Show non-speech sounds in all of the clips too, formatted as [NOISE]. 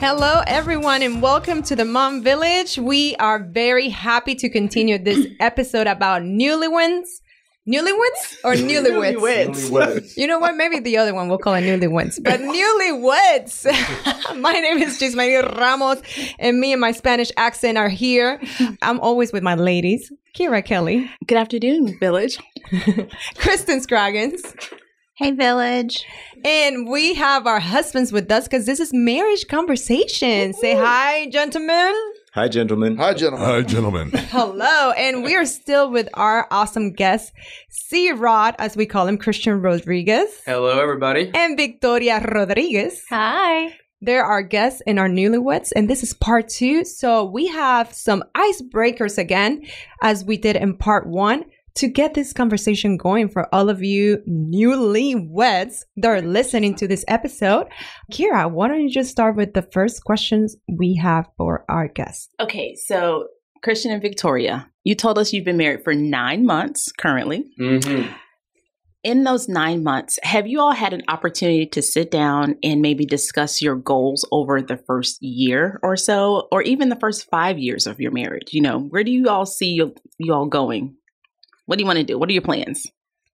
Hello, everyone, and welcome to the Mom Village. We are very happy to continue this [CLEARS THROAT] episode about newlyweds. Newlyweds or newlyweds? Newlyweds. You know what? Maybe the other one we'll call it newlyweds. But [LAUGHS] newlyweds. [LAUGHS] my name is Gismael Ramos, and me and my Spanish accent are here. I'm always with my ladies. Kira Kelly, Good afternoon, Village. [LAUGHS] Kristen Scroggins, Hey, Village. and we have our husbands with us because this is marriage conversation. Say hi, gentlemen. Hi, gentlemen. Hi, gentlemen. Hi, gentlemen. Hello. And we are still with our awesome guest, C Rod, as we call him, Christian Rodriguez, Hello, everybody. and Victoria Rodriguez. Hi. They're our guests in our newlyweds, and this is part two. So we have some icebreakers again, as we did in part one, to get this conversation going for all of you newlyweds that are listening to this episode. Kira, why don't you just start with the first questions we have for our guests? Okay, so Christian and Victoria, you told us you've been married for nine months currently. Mm-hmm. In those nine months, have you all had an opportunity to sit down and maybe discuss your goals over the first year or so, or even the first five years of your marriage? You know, where do you all see you, you all going? What do you want to do? What are your plans?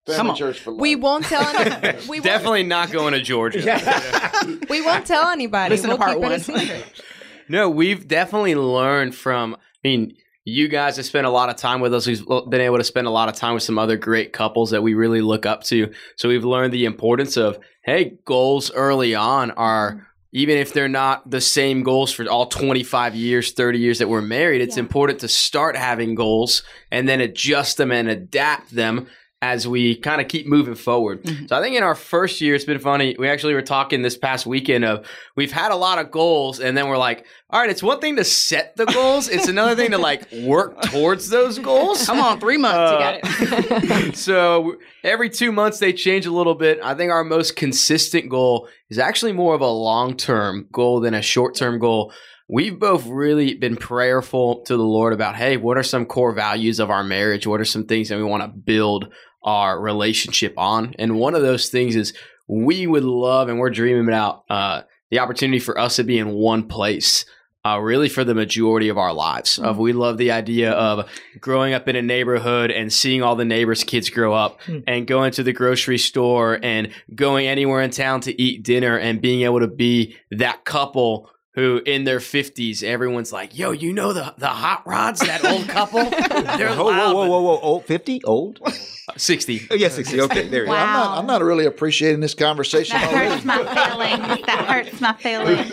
Family Come on. church for life. We won't tell any- [LAUGHS] we won't, Definitely not going to Georgia. [LAUGHS] we won't tell anybody. Listen we'll part keep it a one. secret. [LAUGHS] No, we've definitely learned from. I mean, you guys have spent a lot of time with us. We've been able to spend a lot of time with some other great couples that we really look up to. So we've learned the importance of hey, goals early on are. Even if they're not the same goals for all 25 years, 30 years that we're married, it's Yeah. important to start having goals and then adjust them and adapt them as we kind of keep moving forward. Mhm. So I think in our first year, it's been funny. We actually were talking this past weekend of we've had a lot of goals, and then we're like, all right, it's one thing to set the goals, it's another thing to like work [LAUGHS] towards those goals. Come on, three months. you got Uh, it. [LAUGHS] so every two months they change a little bit. I think our most consistent goal is actually more of a long term goal than a short term goal. We've both really been prayerful to the Lord about, hey, what are some core values of our marriage? What are some things that we want to build our relationship on? And one of those things is we would love, and we're dreaming about uh, the opportunity for us to be in one place. Uh, really, for the majority of our lives, of we love the idea of growing up in a neighborhood and seeing all the neighbors' kids grow up and going to the grocery store and going anywhere in town to eat dinner and being able to be that couple who in their 50s everyone's like yo you know the the hot rods that old couple [LAUGHS] they're Whoa, loud, whoa, whoa, whoa, whoa. Old? 50? Old? 60 Oh, yeah, 60. Okay, there you I'm, not, Wow. I'm not really appreciating this conversation That already. hurts my feelings. That hurts my [LAUGHS] feelings.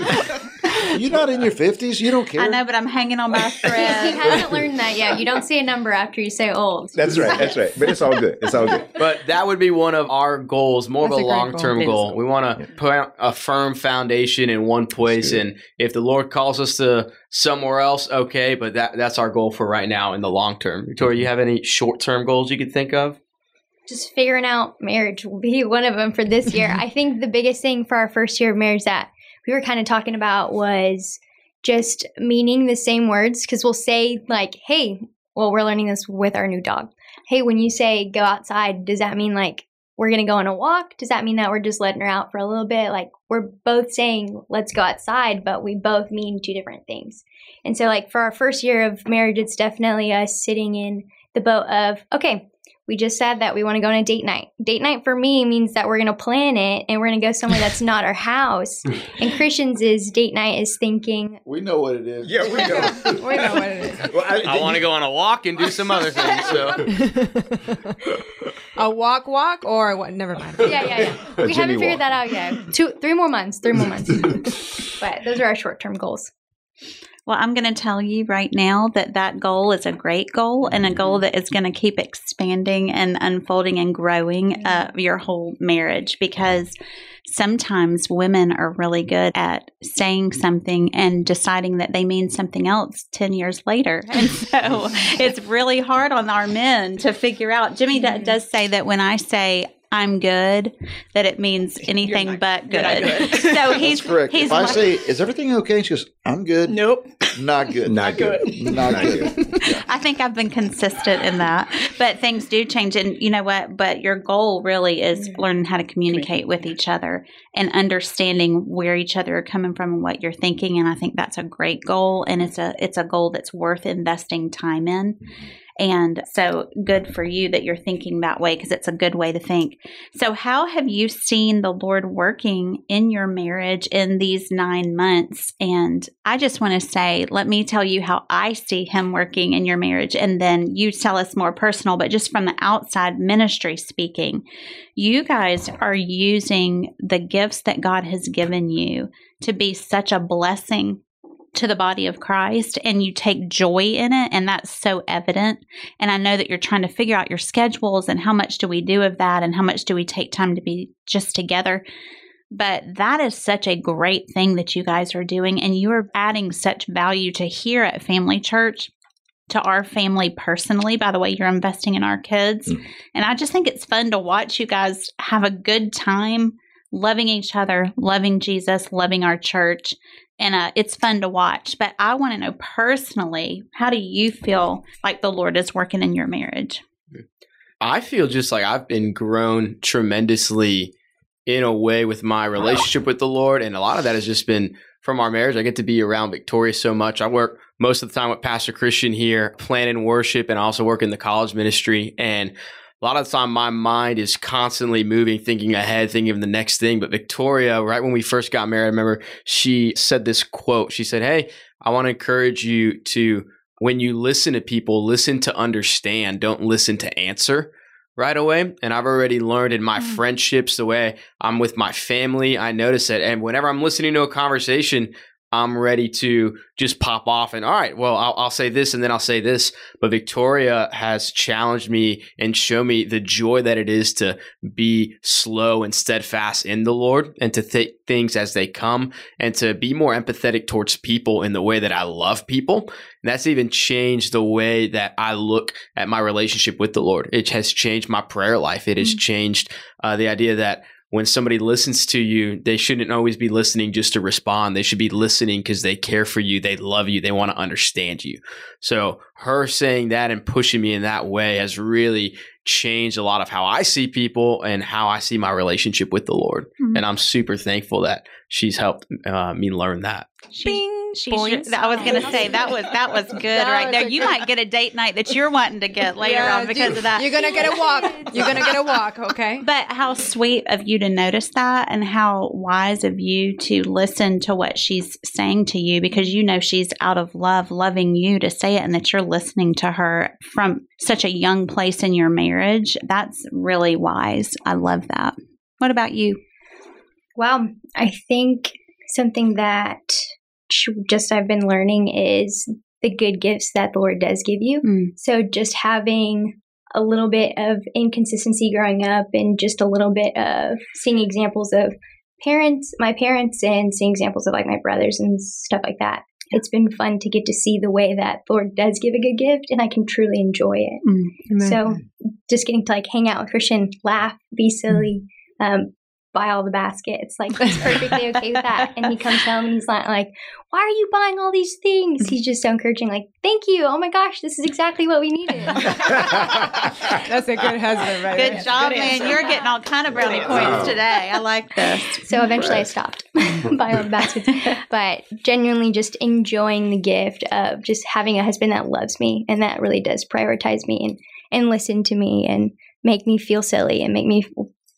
You're not in your 50s. You don't care. I know, but I'm hanging on by a He thread. hasn't learned that yet. You don't see a number after you say old. That's right. That's right. But it's all good. It's all good. but that would be one of our goals more That's of a a long-term goal. goal we want to put out a firm foundation in one place and if the lord calls us to somewhere else okay but that that's our goal for right now in the long term victoria you have any short-term goals you could think of Just figuring out marriage will be [LAUGHS] one of them for this year. [LAUGHS] I think the biggest thing for our first year of marriage that we were kind of talking about was just meaning the same words because we'll say like, "Hey," well, we're learning this with our new dog. Hey, when you say go outside, does that mean like we're gonna go on a walk? Does that mean that we're just letting her out for a little bit? Like we're both saying let's go outside, but we both mean two different things. And so, like for our first year of marriage, it's definitely us sitting in the boat of okay, we just said that we want to go on a date night. Date night for me means that we're going to plan it and we're going to go somewhere that's [LAUGHS] not our house. And Christian's is date night is thinking, we know what it is. Yeah, we know. [LAUGHS] we know what it is. Well, i want to go on a walk and do some other things so [LAUGHS] a walk, walk, or what? Never mind. yeah, yeah, yeah. We Jimmy haven't figured walk. that out yet. Two, three more months, three more months. but those are our short term goals. Well, I'm going to tell you right now that that goal is a great goal and a mm-hmm. goal that is going to keep expanding and unfolding and growing mm-hmm. uh, your whole marriage because sometimes women are really good at saying something and deciding that they mean something else 10 years later. [LAUGHS] And so [LAUGHS] it's really hard on our men to figure out. Jimmy d- mm-hmm. does say that when I say, I'm good, that it means anything but good. [LAUGHS] so he's That's correct. He's if I like- say, "Is everything okay?" she goes, "I'm good." Nope. Not good. Not good. Not good. I think I've been consistent in that, but things do change. And you know what? But your goal really is learning how to communicate with each other and understanding where each other are coming from and what you're thinking. And I think that's a great goal, and it's a it's a goal that's worth investing time in. And so good for you that you're thinking that way because it's a good way to think. So, how have you seen the Lord working in your marriage in these nine months? And I just want to say, let me tell you how I see Him working in your marriage. And then you tell us more personal, but just from the outside ministry speaking, you guys are using the gifts that God has given you to be such a blessing to the body of Christ and you take joy in it and that's so evident. And I know that you're trying to figure out your schedules and how much do we do of that and how much do we take time to be just together. But that is such a great thing that you guys are doing and you are adding such value to here at Family Church to our family personally by the way you're investing in our kids. Mm. and I just think it's fun to watch you guys have a good time loving each other loving Jesus loving our church and uh, it's fun to watch. But I want to know personally, how do you feel like the Lord is working in your marriage? I feel just like I've been grown tremendously in a way with my relationship with the Lord. And a lot of that has just been from our marriage. I get to be around Victoria so much. I work most of the time with Pastor Christian here, planning worship, and I also work in the college ministry. And a lot of the time, my mind is constantly moving, thinking ahead, thinking of the next thing. But Victoria, right when we first got married, I remember she said this quote. She said, Hey, I want to encourage you to, when you listen to people, listen to understand, don't listen to answer right away. And I've already learned in my Mm. friendships, the way I'm with my family, I notice it. And whenever I'm listening to a conversation, I'm ready to just pop off and all right, well, I'll, I'll say this and then I'll say this. But Victoria has challenged me and shown me the joy that it is to be slow and steadfast in the Lord and to take things as they come and to be more empathetic towards people in the way that I love people. And that's even changed the way that I look at my relationship with the Lord. It has changed my prayer life. It has changed uh, the idea that when somebody listens to you, they shouldn't always be listening just to respond. They should be listening because they care for you, they love you, they want to understand you. So, her saying that and pushing me in that way has really changed a lot of how I see people and how I see my relationship with the Lord. Mhm. And I'm super thankful that she's helped uh, me learn that. Bing. She's your- I was going to say that was that was [LAUGHS] good That right was there. You good- might get a date night that you're wanting to get later Yeah, on because you- of that. You're gonna get a walk. You're gonna get a walk. [LAUGHS] Okay. But how sweet of you to notice that and how wise of you to listen to what she's saying to you because you know she's out of love, loving you to say it and that you're listening to her from such a young place in your marriage. That's really wise. I love that. What about you? Well, I think something that sh- just I've been learning is the good gifts that the Lord does give you. Mm. So just having a little bit of inconsistency growing up and just a little bit of seeing examples of parents, my parents, and seeing examples of like my brothers and stuff like that. It's been fun to get to see the way that the Lord does give a good gift and I can truly enjoy it. Mm. So just getting to like hang out with Christian, laugh, be silly, um, buy all the baskets. Like he's [LAUGHS] perfectly okay with that. And he comes home and he's not like, Why are you buying all these things? He's just so encouraging, like, Thank you. Oh my gosh, this is exactly what we needed. [LAUGHS] That's a good husband, right? Good there. job, Good man. answer. You're getting all kind of brownie points today. I like this. So eventually I stopped [LAUGHS] buying all the baskets. But genuinely just enjoying the gift of just having a husband that loves me and that really does prioritize me and, and listen to me and make me feel silly and make me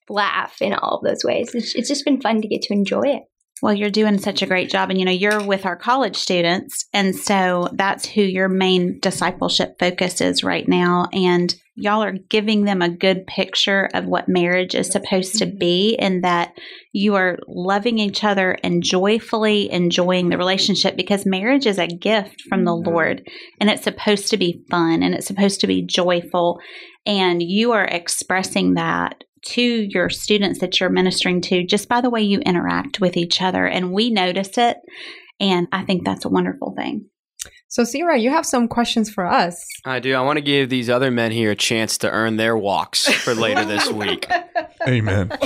laugh in all of those ways. It's, it's just been fun to get to enjoy it. Well, you're doing such a great job. And, you know, you're with our college students. And so that's who your main discipleship focus is right now. And y'all are giving them a good picture of what marriage is supposed to be and that you are loving each other and joyfully enjoying the relationship because marriage is a gift from the Mhm. Lord and it's supposed to be fun and it's supposed to be joyful. And you are expressing that to your students that you're ministering to just by the way you interact with each other. And we notice it. And I think that's a wonderful thing. So, Sierra, you have some questions for us. I do. I want to give these other men here a chance to earn their walks for later this week. [LAUGHS] Amen. [LAUGHS]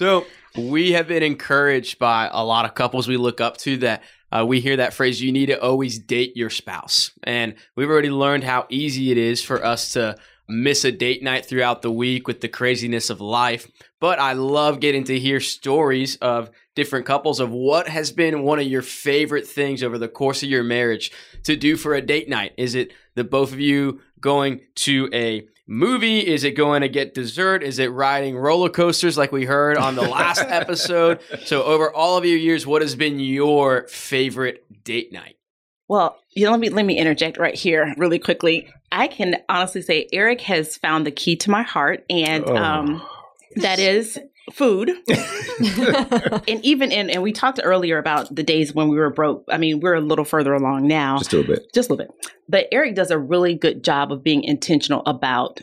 So we have been encouraged by a lot of couples we look up to that uh, we hear that phrase, you need to always date your spouse. And we've already learned how easy it is for us to miss a date night throughout the week with the craziness of life. But I love getting to hear stories of different couples of what has been one of your favorite things over the course of your marriage to do for a date night. Is it the both of you going to a movie? Is it going to get dessert? Is it riding roller coasters like we heard on the last [LAUGHS] episode? So, over all of your years, what has been your favorite date night? Well, you know, let me let me interject right here really quickly. I can honestly say Eric has found the key to my heart, and Oh. um, that [LAUGHS] is food. [LAUGHS] and even in and we talked earlier about the days when we were broke. I mean, we're a little further along now, Just a little bit. just a little bit. But Eric does a really good job of being intentional about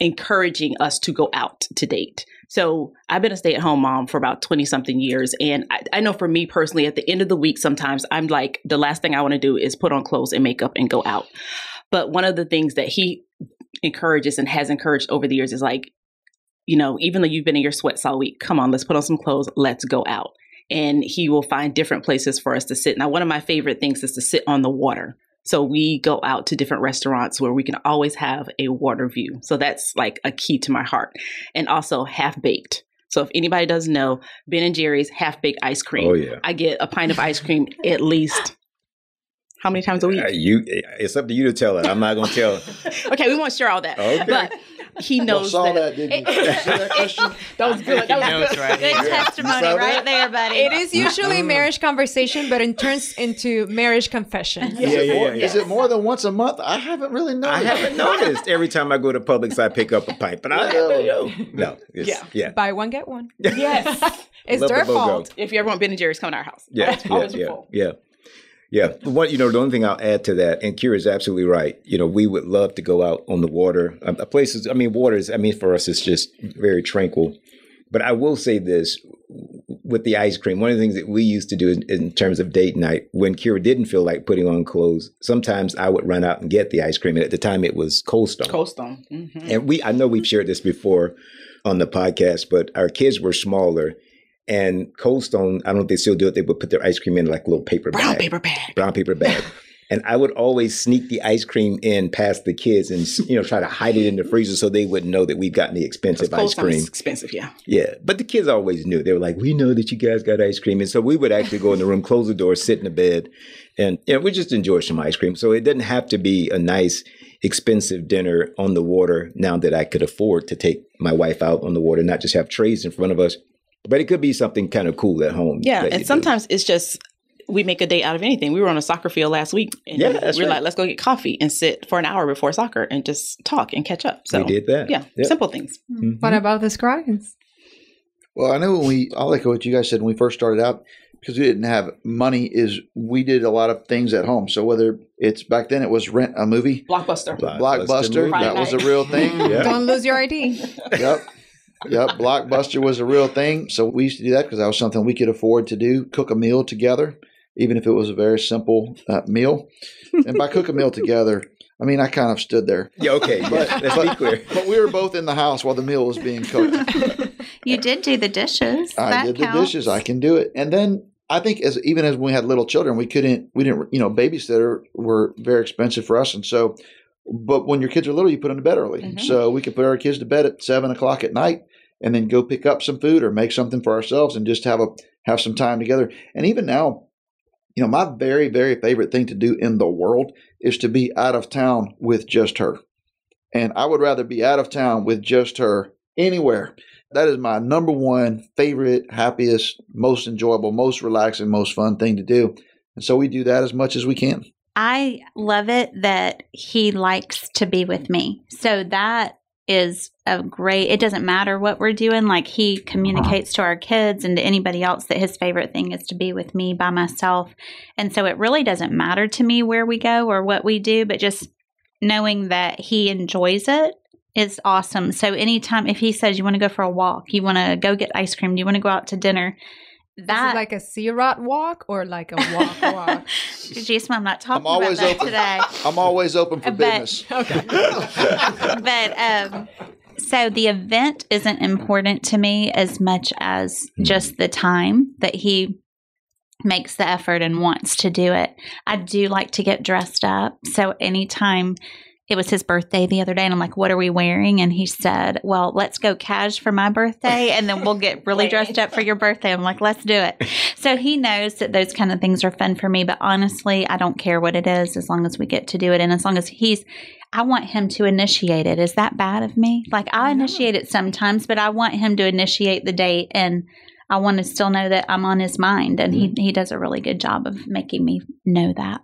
encouraging us to go out to date. So I've been a stay at home mom for about 20 something years. And I, I know for me personally, at the end of the week, sometimes I'm like, the last thing I want to do is put on clothes and makeup and go out. But one of the things that he encourages and has encouraged over the years is like, you know, even though you've been in your sweats all week, come on, let's put on some clothes, let's go out. And he will find different places for us to sit. Now, one of my favorite things is to sit on the water. So we go out to different restaurants where we can always have a water view. So that's like a key to my heart. And also half baked. So if anybody doesn't know, Ben and Jerry's half baked ice cream. Oh yeah. I get a pint of ice cream at least [LAUGHS] how many times a week? Uh, you, it's up to you to tell it. I'm not gonna tell. [LAUGHS] Okay, we won't share all that. Okay. But he Y'all knows saw that. that, didn't you? See that question? [LAUGHS] That was good. That was Notes good. right Good here. testimony right that? there, buddy. It is usually mm. marriage conversation, but it turns into marriage confession. Is, Yeah, it yeah, more, yeah, yeah. is it more than once a month? I haven't really noticed. I haven't noticed. Every time I go to Publix, I pick up a pipe, but I No. No, it's, Yeah. yeah, Buy one, get one. Yes. [LAUGHS] It's Love their the fault. if you ever want Ben and Jerry's, come to our house. yeah, Always- yeah, yeah, full. Yeah. What you know, the only thing I'll add to that, and Kira is absolutely right. You know, we would love to go out on the water. Um, places, I mean, water is, I mean, for us, it's just very tranquil. But I will say this with the ice cream. One of the things that we used to do in, in terms of date night, when Kira didn't feel like putting on clothes, sometimes I would run out and get the ice cream. And at the time, it was Cold Stone. Cold Stone. Mhm. And we, I know we've shared this before on the podcast, but our kids were smaller. And Cold Stone, I don't know if they still do it. They would put their ice cream in like a little paper Brown bag, paper bag. brown paper bag. [LAUGHS] and I would always sneak the ice cream in past the kids and you know try to hide it in the freezer so they wouldn't know that we've gotten the expensive ice cream. expensive, yeah. Yeah, but the kids always knew. They were like, "We know that you guys got ice cream," and so we would actually go in the room, close the door, sit in the bed, and you know, we just enjoy some ice cream. So it didn't have to be a nice, expensive dinner on the water. Now that I could afford to take my wife out on the water, not just have trays in front of us, but it could be something kind of cool at home. Yeah, that you and do. sometimes it's just we make a day out of anything. We were on a soccer field last week, and Yeah, that's we are right. like, let's go get coffee and sit for an hour before soccer and just talk and catch up. So we did that. yeah, Yep. simple things. Mhm. What about the Scroggins? Well, I know when we, I like what you guys said when we first started out, because we didn't have money, is we did a lot of things at home. So whether it's back then, it was rent a movie, Blockbuster. Blockbuster Blockbuster, movie. that was a real thing. [LAUGHS] Yeah. Don't lose your ID. yep. Yep. Blockbuster was a real thing. So we used to do that because that was something we could afford to do cook a meal together, even if it was a very simple uh, meal. And by cook a meal together, I mean, I kind of stood there. Yeah. Okay. But- yeah, let's be clear. But we were both in the house while the meal was being cooked. [LAUGHS] you did do the dishes. I that did counts. the dishes. I can do it. And then I think as even as we had little children, we couldn't we didn't you know babysitter were very expensive for us, and so. But when your kids are little, you put them to bed early. Mhm. So we could put our kids to bed at seven o'clock at night, and then go pick up some food or make something for ourselves, and just have a have some time together. And even now, you know, my very very favorite thing to do in the world is to be out of town with just her. And I would rather be out of town with just her anywhere. That is my number one favorite, happiest, most enjoyable, most relaxing, most fun thing to do. And so we do that as much as we can. I love it that he likes to be with me. So that is a great it doesn't matter what we're doing. Like he communicates to our kids and to anybody else that his favorite thing is to be with me by myself. And so it really doesn't matter to me where we go or what we do but just knowing that he enjoys it is awesome. So anytime if he says you want to go for a walk? You want to go get ice cream? You want to go out to dinner that it like a C Rod walk or like a walk walk? [LAUGHS] Jeez, I'm not talking I'm always about that open. today. [LAUGHS] I'm always open for [LAUGHS] But- business. but um, so the event isn't important to me as much as just the time that he makes the effort and wants to do it. I do like to get dressed up. So anytime it was his birthday the other day and I'm like, what are we wearing? And he said, well, let's go cash for my birthday and then we'll get really dressed up for your birthday. I'm like, let's do it. So he knows that those kind of things are fun for me. But honestly, I don't care what it is as long as we get to do it. And as long as he's, I want him to initiate it. Is that bad of me? Like I initiate it sometimes, but I want him to initiate the date and I want to still know that I'm on his mind. And he, mm-hmm. he does a really good job of making me know that.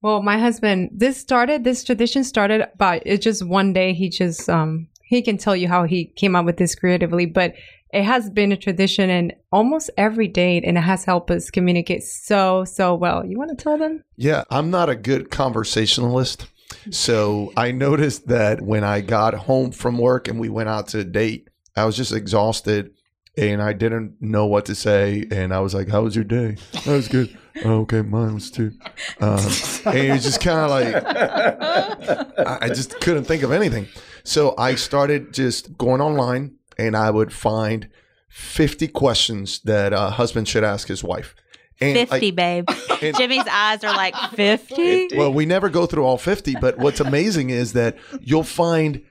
Well, my husband, this started, this tradition started by it's just one day. He just, um, he can tell you how he came up with this creatively, but it has been a tradition and almost every date and it has helped us communicate so, so well. You want to tell them? Yeah, I'm not a good conversationalist. So I noticed that when I got home from work and we went out to date, I was just exhausted and I didn't know what to say. And I was like, How was your day? That was good. Oh, okay, mine was too. Um, [LAUGHS] and it was just kind of like, I I just couldn't think of anything. So I started just going online and I would find 50 questions that a husband should ask his wife. And like- 50, babe. [LAUGHS] and- Jimmy's eyes are like 50. well, we never go through all 50, but what's amazing is that you'll find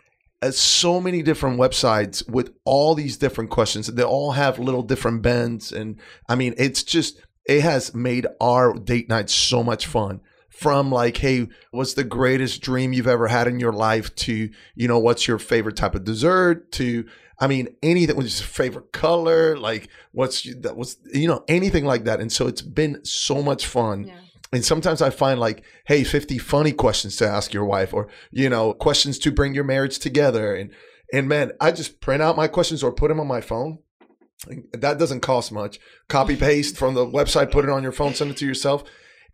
uh, so many different websites with all these different questions. They all have little different bends. And I mean, it's just, it has made our date night so much fun. From like, hey, what's the greatest dream you've ever had in your life to, you know, what's your favorite type of dessert to, I mean, anything, what's your favorite color? Like, what's, that was, you know, anything like that. And so it's been so much fun. And sometimes I find like, hey, 50 funny questions to ask your wife or, you know, questions to bring your marriage together. And, and man, I just print out my questions or put them on my phone. That doesn't cost much. Copy [LAUGHS] paste from the website, put it on your phone, send it to yourself.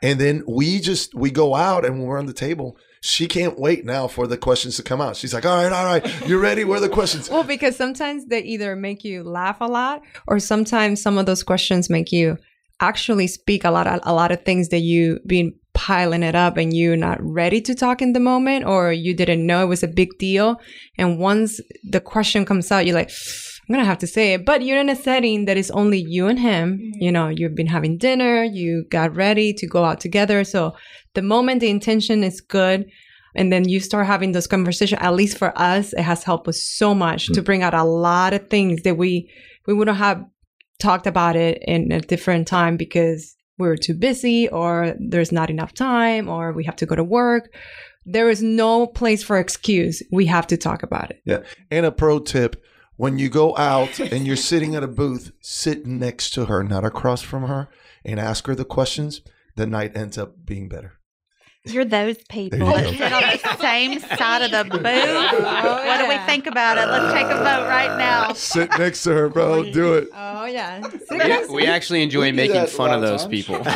And then we just, we go out and when we're on the table, she can't wait now for the questions to come out. She's like, all right, all right, you ready? Where are the questions? Well, because sometimes they either make you laugh a lot or sometimes some of those questions make you actually speak a lot of, a lot of things that you been piling it up and you're not ready to talk in the moment or you didn't know it was a big deal and once the question comes out you're like I'm gonna have to say it, but you're in a setting that is only you and him. Mm-hmm. You know, you've been having dinner, you got ready to go out together. So the moment the intention is good, and then you start having those conversations, at least for us, it has helped us so much to mm. bring out a lot of things that we we wouldn't have talked about it in a different time because we were too busy or there's not enough time or we have to go to work. There is no place for excuse. We have to talk about it. Yeah. And a pro tip when you go out and you're sitting at a booth, sit next to her, not across from her, and ask her the questions. The night ends up being better. You're those people that sit on the same side of the [LAUGHS] booth. Oh, what do we think about it? Let's take a vote right now. Sit next to her, bro. Do it. Oh yeah. We, we actually enjoy We making fun of of those times. people. [LAUGHS]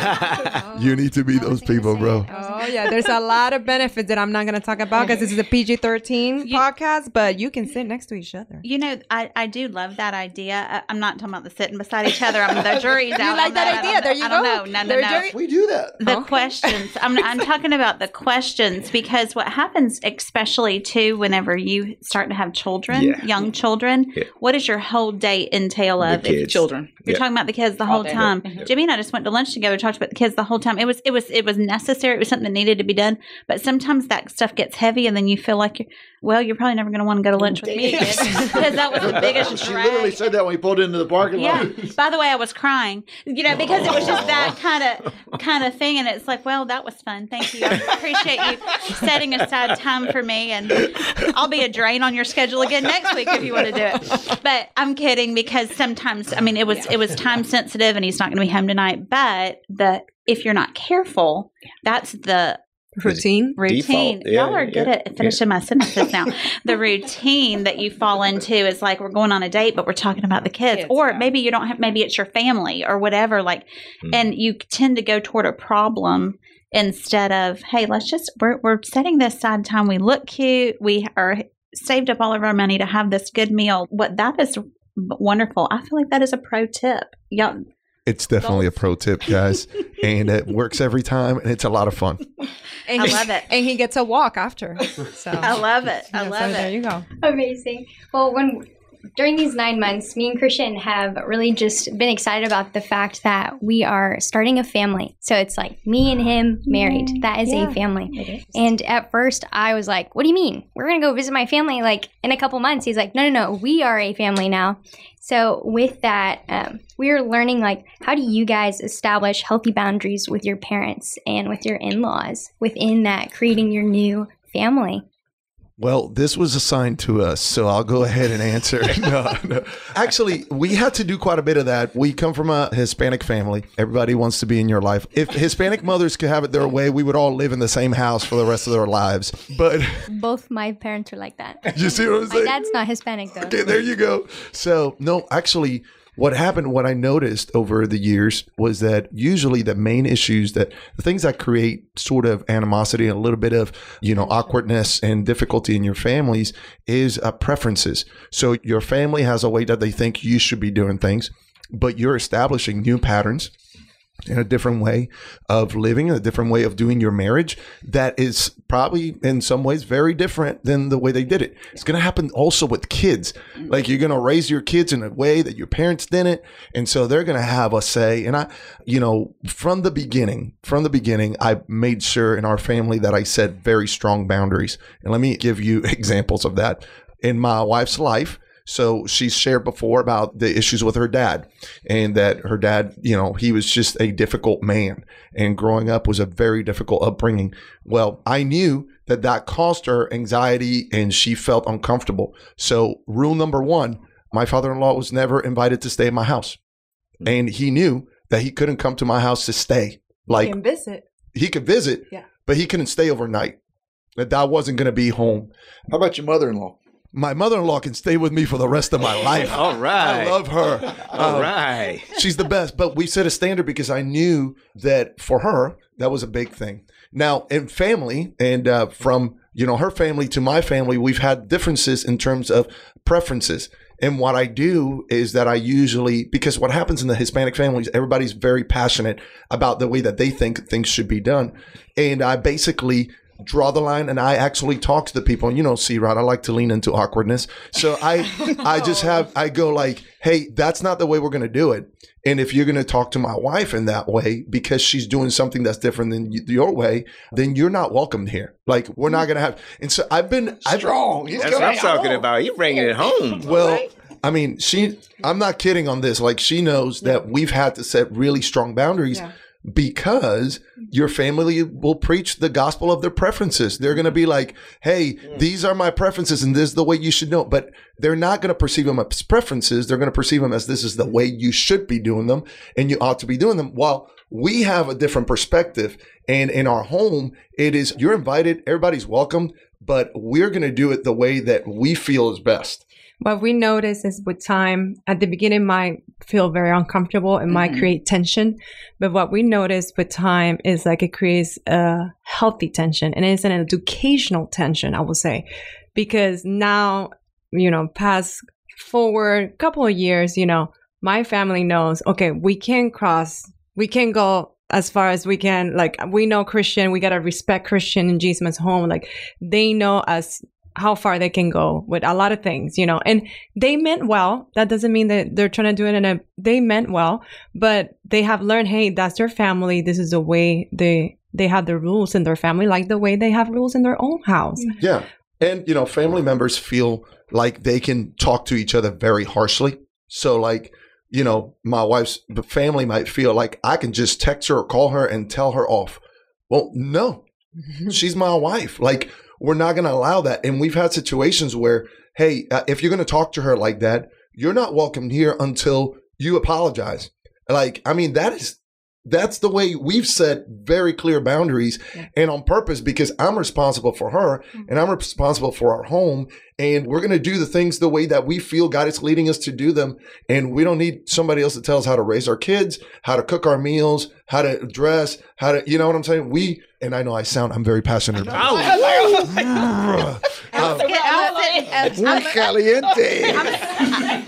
Oh. You need to be those people, bro. Oh yeah, there's a lot of benefits that I'm not going to talk about because this is a PG-13 You- podcast, but you can sit next to each other. You know, I, I do love that idea. I, I'm not talking about the sitting beside each other. I'm the jury's [LAUGHS] out. You like on that I idea. There you I don't go. know. No, no, no. We do that. the Okay. questions I'm, I'm talking about the questions because what happens especially too whenever you start to have children Yeah. young children Yeah. what does your whole day entail The of if kids. Children. you're Yeah. talking about the kids the All whole day. time Mhm. jimmy and i just went to lunch together talked about the kids the whole time it was it was it was necessary it was something that needed to be done but sometimes that stuff gets heavy and then you feel like you're well, you're probably never going to want to go to lunch with me [LAUGHS] because that was the biggest she drag. literally said that when we pulled into the parking Yeah. lot. [LAUGHS] By the way, I was crying, you know, because it was just that kind of kind of thing, and it's like, well, that was fun. Thank you. I appreciate you setting aside time for me, and I'll be a drain on your schedule again next week if you want to do it. But I'm kidding because sometimes, I mean, it was it was time sensitive, and he's not going to be home tonight. But the if you're not careful, that's the Routine. routine. Default. Yeah, Y'all are good yeah, at finishing my sentences now. the routine that you fall into is like we're going on a date, but we're talking about the kids, Kids, or yeah. maybe you don't have, maybe it's your family or whatever. Like, Hmm. and you tend to go toward a problem instead of hey, let's just we're we're setting this side time. We look cute. We are saved up all of our money to have this good meal. What that is wonderful. I feel like that is a pro tip. Y'all, It's definitely a pro tip, guys, [LAUGHS] and it works every time, and it's a lot of fun. And I he- love it. And he gets a walk after. So I love it. I Yeah, love so it. There you go. Amazing. Well, when during these nine months, me and Christian have really just been excited about the fact that we are starting a family. So it's like me and him married. That is a family. And at first, I was like, "What do you mean? We're gonna go visit my family like in a couple months?" He's like, "No, no, no. We are a family now." So with that, um, we are learning like how do you guys establish healthy boundaries with your parents and with your in-laws within that creating your new family. Well, this was assigned to us, so I'll go ahead and answer. [LAUGHS] no, no. Actually, we had to do quite a bit of that. We come from a Hispanic family. Everybody wants to be in your life. If Hispanic mothers could have it their way, we would all live in the same house for the rest of their lives. But [LAUGHS] Both my parents are like that. you see what I'm saying? My dad's not Hispanic though. Okay, there you go. So, no, actually, what happened, what I noticed over the years was that usually the main issues that the things that create sort of animosity and a little bit of, you know, awkwardness and difficulty in your families is uh, preferences. So, your family has a way that they think you should be doing things, but you're establishing new patterns in a different way of living, a different way of doing your marriage that is probably in some ways very different than the way they did it. It's going to happen also with kids. Like you're going to raise your kids in a way that your parents didn't. And so they're going to have a say. And I, you know, from the beginning, from the beginning, I made sure in our family that I set very strong boundaries. And let me give you [LAUGHS] examples of that. In my wife's life, so she's shared before about the issues with her dad and that her dad, you know, he was just a difficult man and growing up was a very difficult upbringing. Well, I knew that that caused her anxiety and she felt uncomfortable. So, rule number one, my father in law was never invited to stay in my house. Hmm. And he knew that he couldn't come to my house to stay. Like, can visit. he could visit, Yeah. but he couldn't stay overnight. That I wasn't going to be home. How about your mother-in-law? My mother-in-law can stay with me for the rest of my [LAUGHS] life. All right. I love her. All Um, right. She's the best. But we set a standard because I knew that for her, that was a big thing. Now, in family, and uh, from you know her family to my family, we've had differences in terms of preferences. And what I do is that I usually, because what happens in the Hispanic families, everybody's very passionate about the way that they think things should be done. And I basically draw the line and I actually talk to the people. You know, see, Rod, I like to lean into awkwardness. So I, [LAUGHS] I just have, I go like, hey, that's not the way we're going to do it. And if you're going to talk to my wife in that way because she's doing something that's different than your way, then you're not welcome here. Like we're not going to have. And so I've been I've, Strong. He's That's what I'm talking out. about. You bringing it home. [LAUGHS] well, I mean, she. I'm not kidding on this. Like she knows that we've had to set really strong boundaries Yeah. Because your family will preach the gospel of their preferences. They're going to be like, "Hey, these are my preferences, and this is the way you should know." it." But they're not going to perceive them as preferences. They're going to perceive them as this is the way you should be doing them, and you ought to be doing them. While we have a different perspective, and in our home, it is you're invited. Everybody's welcome. But we're going to do it the way that we feel is best. What we notice is with time, at the beginning, might feel very uncomfortable. It might Mhm. create tension. But what we notice with time is like it creates a healthy tension and it's an educational tension, I would say. Because now, you know, past forward a couple of years, you know, my family knows, okay, we can cross, we can go as far as we can. Like, we know Christian, we got to respect Christian and Jesus' home. Like, they know us how far they can go with a lot of things, you know, and they meant well. That doesn't mean that they're trying to do it in a, they meant well, but they have learned, hey, that's their family. This is the way they, they have the rules in their family, like the way they have rules in their own house. Mm-hmm. Yeah. And, you know, family members feel like they can talk to each other very harshly. So, like, you know, my wife's family might feel like I can just text her or call her and tell her off. Well, no, mm-hmm. she's my wife. Like, we're not going to allow that. And we've had situations where, hey, uh, if you're going to talk to her like that, you're not welcome here until you apologize. Like, I mean, that is that's the way we've set very clear boundaries Yeah. and on purpose because I'm responsible for her and I'm responsible for our home and we're going to do the things the way that we feel God is leading us to do them and we don't need somebody else to tell us how to raise our kids, how to cook our meals, how to dress, how to you know what I'm saying? We and I know I sound I'm very passionate about it. Um, Muy caliente.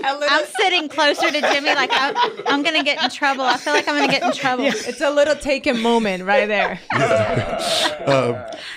I'm sitting closer to Jimmy, like I'm, I'm going to get in trouble. I feel like I'm going to get in trouble. It's a little taken moment right there. [LAUGHS] um,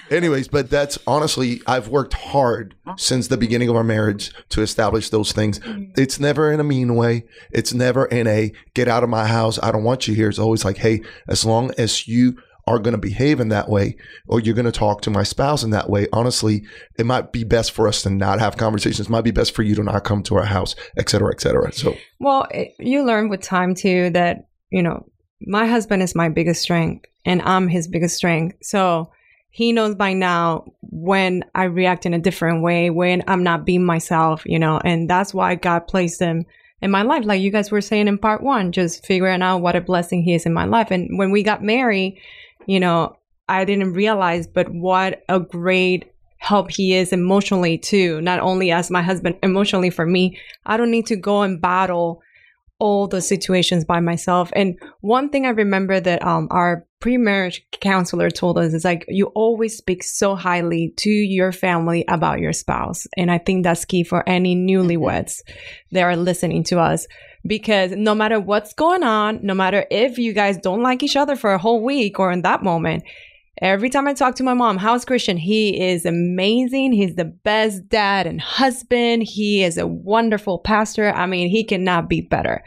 anyways, but that's honestly, I've worked hard since the beginning of our marriage to establish those things. It's never in a mean way. It's never in a get out of my house. I don't want you here. It's always like, hey, as long as you are going to behave in that way or you're going to talk to my spouse in that way honestly it might be best for us to not have conversations it might be best for you to not come to our house et cetera et cetera so Well, it, you learn with time too that, you know, my husband is my biggest strength and I'm his biggest strength. So he knows by now when I react in a different way, when I'm not being myself, you know, and that's why God placed him in my life. Like you guys were saying in part one, just figuring out what a blessing he is in my life. And when we got married, you know, I didn't realize, but what a great help he is emotionally too. Not only as my husband, emotionally for me. I don't need to go and battle all the situations by myself. And one thing I remember that um, our pre-marriage counselor told us is like you always speak so highly to your family about your spouse, and I think that's key for any newlyweds that are listening to us. Because no matter what's going on, no matter if you guys don't like each other for a whole week or in that moment, Every time I talk to my mom, how's Christian? He is amazing. He's the best dad and husband. He is a wonderful pastor. I mean, he cannot be better.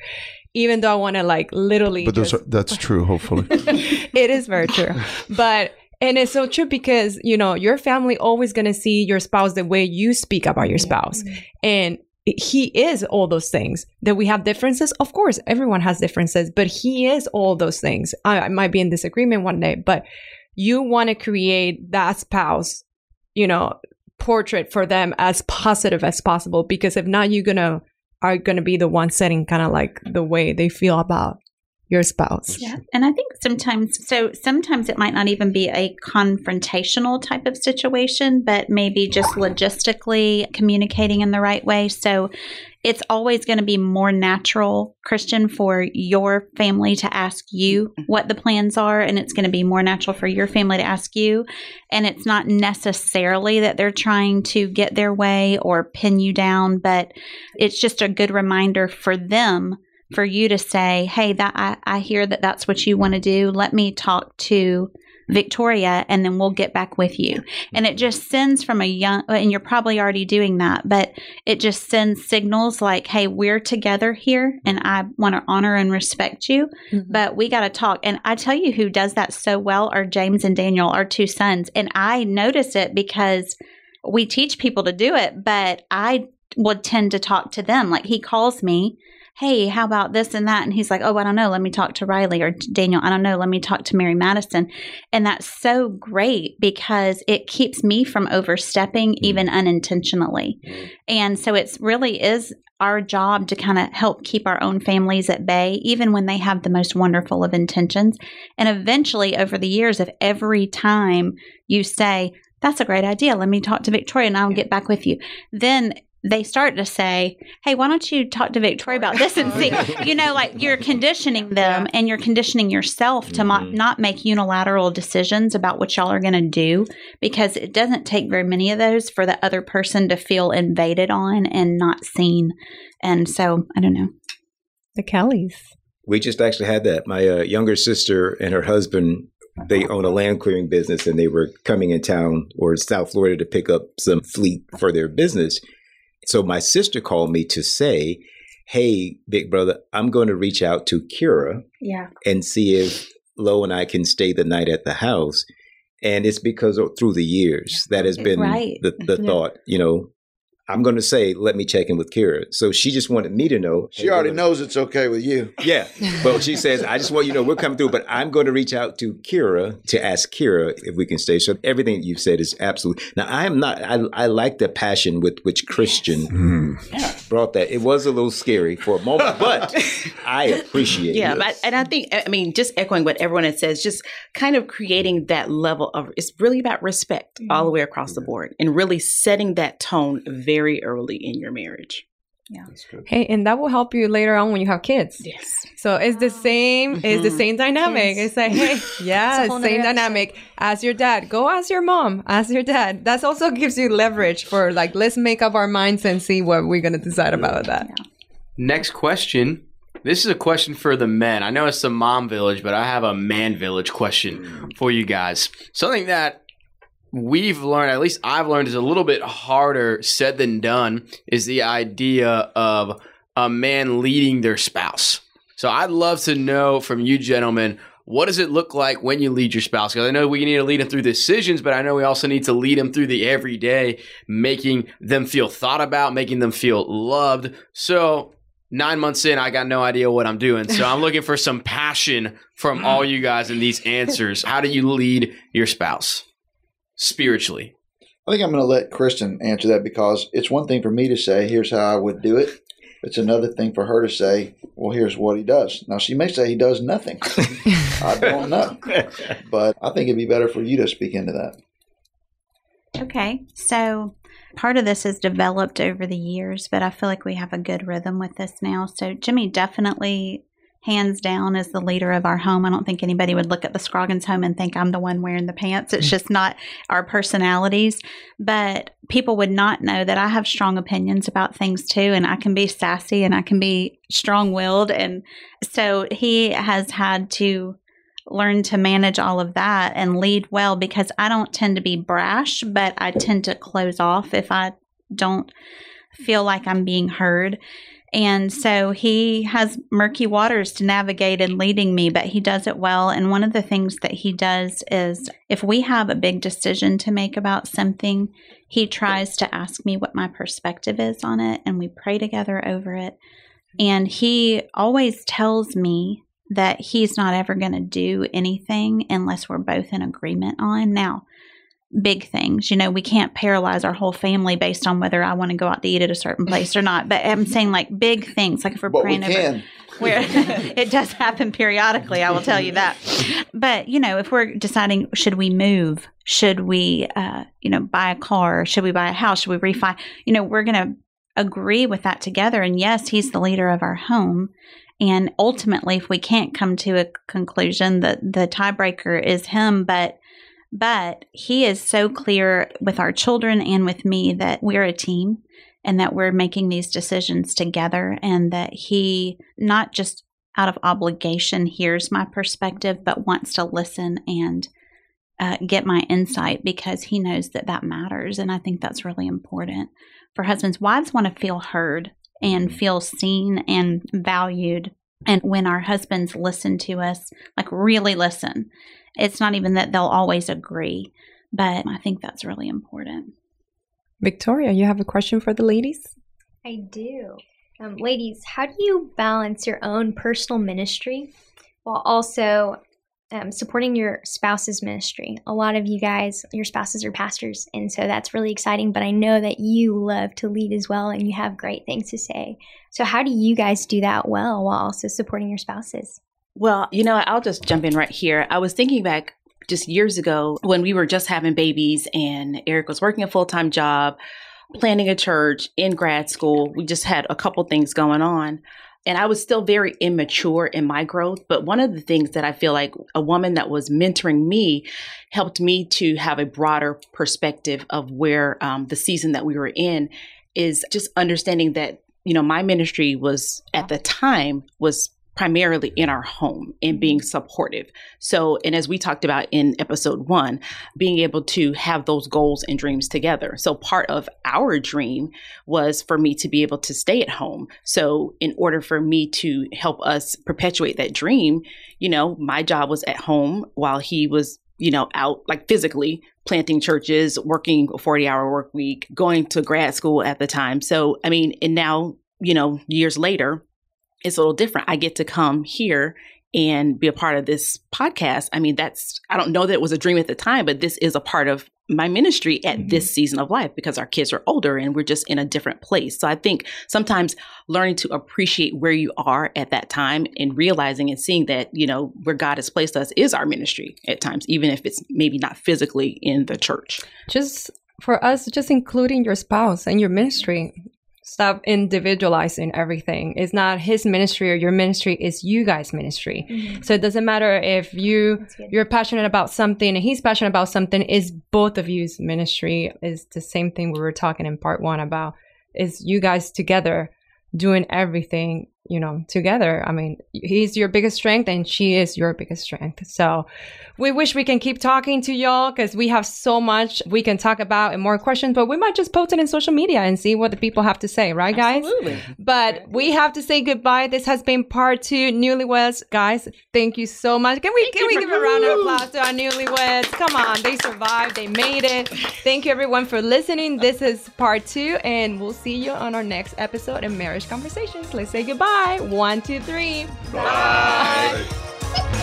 Even though I want to like literally but those just- are, that's true hopefully [LAUGHS] it is very true. [LAUGHS] But and it's so true because you know your family always gonna see your spouse the way you speak about your spouse, and he is all those things. That we have differences, of course, everyone has differences, but he is all those things. I, I might be in disagreement one day, but you want to create that spouse, you know, portrait for them as positive as possible because if not, you're gonna are gonna be the one setting kind of like the way they feel about your spouse. Yeah. And I think sometimes, so sometimes it might not even be a confrontational type of situation, but maybe just logistically communicating in the right way. So it's always going to be more natural, Christian, for your family to ask you mm-hmm. what the plans are. And it's going to be more natural for your family to ask you. And it's not necessarily that they're trying to get their way or pin you down, but it's just a good reminder for them for you to say, "Hey, that I, I hear that that's what you want to do. Let me talk to Victoria, and then we'll get back with you." And it just sends from a young, and you're probably already doing that, but it just sends signals like, "Hey, we're together here, and I want to honor and respect you, mm-hmm. but we got to talk." And I tell you, who does that so well are James and Daniel, our two sons, and I notice it because we teach people to do it, but I would tend to talk to them. Like he calls me hey, how about this and that? And he's like, oh, I don't know. Let me talk to Riley or Daniel. I don't know. Let me talk to Mary Madison. And that's so great because it keeps me from overstepping mm-hmm. even unintentionally. And so it's really is our job to kind of help keep our own families at bay, even when they have the most wonderful of intentions. And eventually, over the years, if every time you say, that's a great idea, let me talk to Victoria and I'll get back with you, then they start to say, Hey, why don't you talk to Victoria about this and see? [LAUGHS] You know, like you're conditioning them and you're conditioning yourself to mo- not make unilateral decisions about what y'all are going to do because it doesn't take very many of those for the other person to feel invaded on and not seen. And so, I don't know. The Kellys. We just actually had that. My uh, younger sister and her husband, they own a land clearing business and they were coming in town or South Florida to pick up some fleet for their business. So my sister called me to say, Hey, big brother, I'm going to reach out to Kira Yeah. and see if Lo and I can stay the night at the house. and it's because through the years that has been Right. the, the [LAUGHS] Yeah. thought. You know, I'm going to say, let me check in with Kira. So she just wanted me to know. She hey, already we're- knows it's okay with you. [LAUGHS] Yeah, but she says, I just want you to know we're coming through, but I'm going to reach out to Kira to ask Kira if we can stay. So everything you've said is absolutely. Now I am not. I, I like the passion with which Christian mm-hmm. brought that. It was a little scary for a moment, [LAUGHS] but I appreciate. Yeah, it. but and I think I mean just echoing what everyone has says, just kind of creating that level of it's really about respect all the mm-hmm. way across the board, and really setting that tone very early in your marriage. Yeah. Hey, and that will help you later on when you have kids. Yes. So it's the same. It's the Mhm. same dynamic. Kids. It's like, hey, [LAUGHS] yeah, It's a whole same nother dynamic. Ask your dad. Go ask your mom. Ask your dad. That also gives you leverage for like, let's make up our minds and see what we're gonna decide about that. Next question. This is a question for the men. I know it's the mom village, but I have a man village question for you guys. Something that we've learned, at least I've learned, is a little bit harder said than done, is the idea of a man leading their spouse. So I'd love to know from you gentlemen, what does it look like when you lead your spouse? Because I know we need to lead them through decisions, but I know we also need to lead them through the everyday, making them feel thought about, making them feel loved. So nine months in, I got no idea what I'm doing. So I'm looking for some passion from all you guys in these answers. How do you lead your spouse spiritually? I think I'm going to let Kristen answer that because it's one thing for me to say, here's how I would do it. It's another thing for her to say, well, here's what he does. Now, she may say he does nothing. [LAUGHS] I don't know. But I think it'd be better for you to speak into that. Okay. So part of this has developed over the years, but I feel like we have a good rhythm with this now. So Jimmy definitely hands down is the leader of our home. I don't think anybody would look at the Scroggins home and think I'm the one wearing the pants. It's mm-hmm. just not our personalities. But people would not know that I have strong opinions about things too, and I can be sassy and I can be strong willed. And so he has had to learn to manage all of that and lead well because I don't tend to be brash, but I tend to close off if I don't feel like I'm being heard. And so he has murky waters to navigate in leading me, but he does it well. And one of the things that he does is if we have a big decision to make about something, he tries to ask me what my perspective is on it, and we pray together over it. And he always tells me that he's not ever going to do anything unless we're both in agreement on. Now, big things, you know, we can't paralyze our whole family based on whether I want to go out to eat at a certain place or not. But I'm saying like big things, like if we're But we praying over where [LAUGHS] it does happen periodically, I will tell you that. But you know, if we're deciding should we move, should we, uh, you know, buy a car, should we buy a house, should we refi, you know, we're going to agree with that together. And yes, he's the leader of our home. And ultimately, if we can't come to a conclusion, that the tiebreaker is him, but but he is so clear with our children and with me that we're a team and that we're making these decisions together and that he not just out of obligation hears my perspective but wants to listen and uh, get my insight because he knows that that matters. And i think that's really important for husbands. Wives want to feel heard and feel seen and valued and when our husbands listen to us like really listen it's not even that they'll always agree but i think that's really important Victoria, you have a question for the ladies? I do. Um, ladies, how do you balance your own personal ministry while also um, supporting your spouse's ministry? A lot of you guys, your spouses are pastors, and so that's really exciting. But I know that you love to lead as well, and you have great things to say. So, how do you guys do that well while also supporting your spouses? Well, you know, I'll just jump in right here. I was thinking back just years ago when we were just having babies and Eric was working a full time job, planning a church in grad school. We just had a couple things going on. And I was still very immature in my growth. But one of the things that I feel like a woman that was mentoring me helped me to have a broader perspective of where um, the season that we were in is just understanding that, you know, my ministry was at the time was primarily in our home and being supportive. So, and as we talked about in episode one, being able to have those goals and dreams together. So, part of our dream was for me to be able to stay at home. So, in order for me to help us perpetuate that dream, you know, my job was at home while he was you know, out like physically planting churches, working a 40 hour work week, going to grad school at the time. So, I mean, and now, you know, years later, it's a little different. I get to come here and be a part of this podcast. I mean, that's, I don't know that it was a dream at the time, but this is a part of my ministry at mm-hmm. this season of life because our kids are older and we're just in a different place. So I think sometimes learning to appreciate where you are at that time and realizing and seeing that, you know, where God has placed us is our ministry at times, even if it's maybe not physically in the church. Just for us, just including your spouse and your ministry stop individualizing everything. It's not his ministry or your ministry, it's you guys' ministry. Mm-hmm. So it doesn't matter if you you're passionate about something and he's passionate about something, is both of you's ministry is the same thing we were talking in part one about is you guys together doing everything you know together i mean he's your biggest strength and she is your biggest strength so we wish we can keep talking to y'all because we have so much we can talk about and more questions, but we might just post it in social media and see what the people have to say, right, guys? Absolutely. But we have to say goodbye. This has been part two. Newlyweds, guys, thank you so much. Can we thank can we give a round of applause to our newlyweds? Come on, they survived, they made it. Thank you everyone for listening. This is part two, and we'll see you on our next episode in Marriage Conversations. Let's say goodbye. One, two, three. Bye. Bye. [LAUGHS]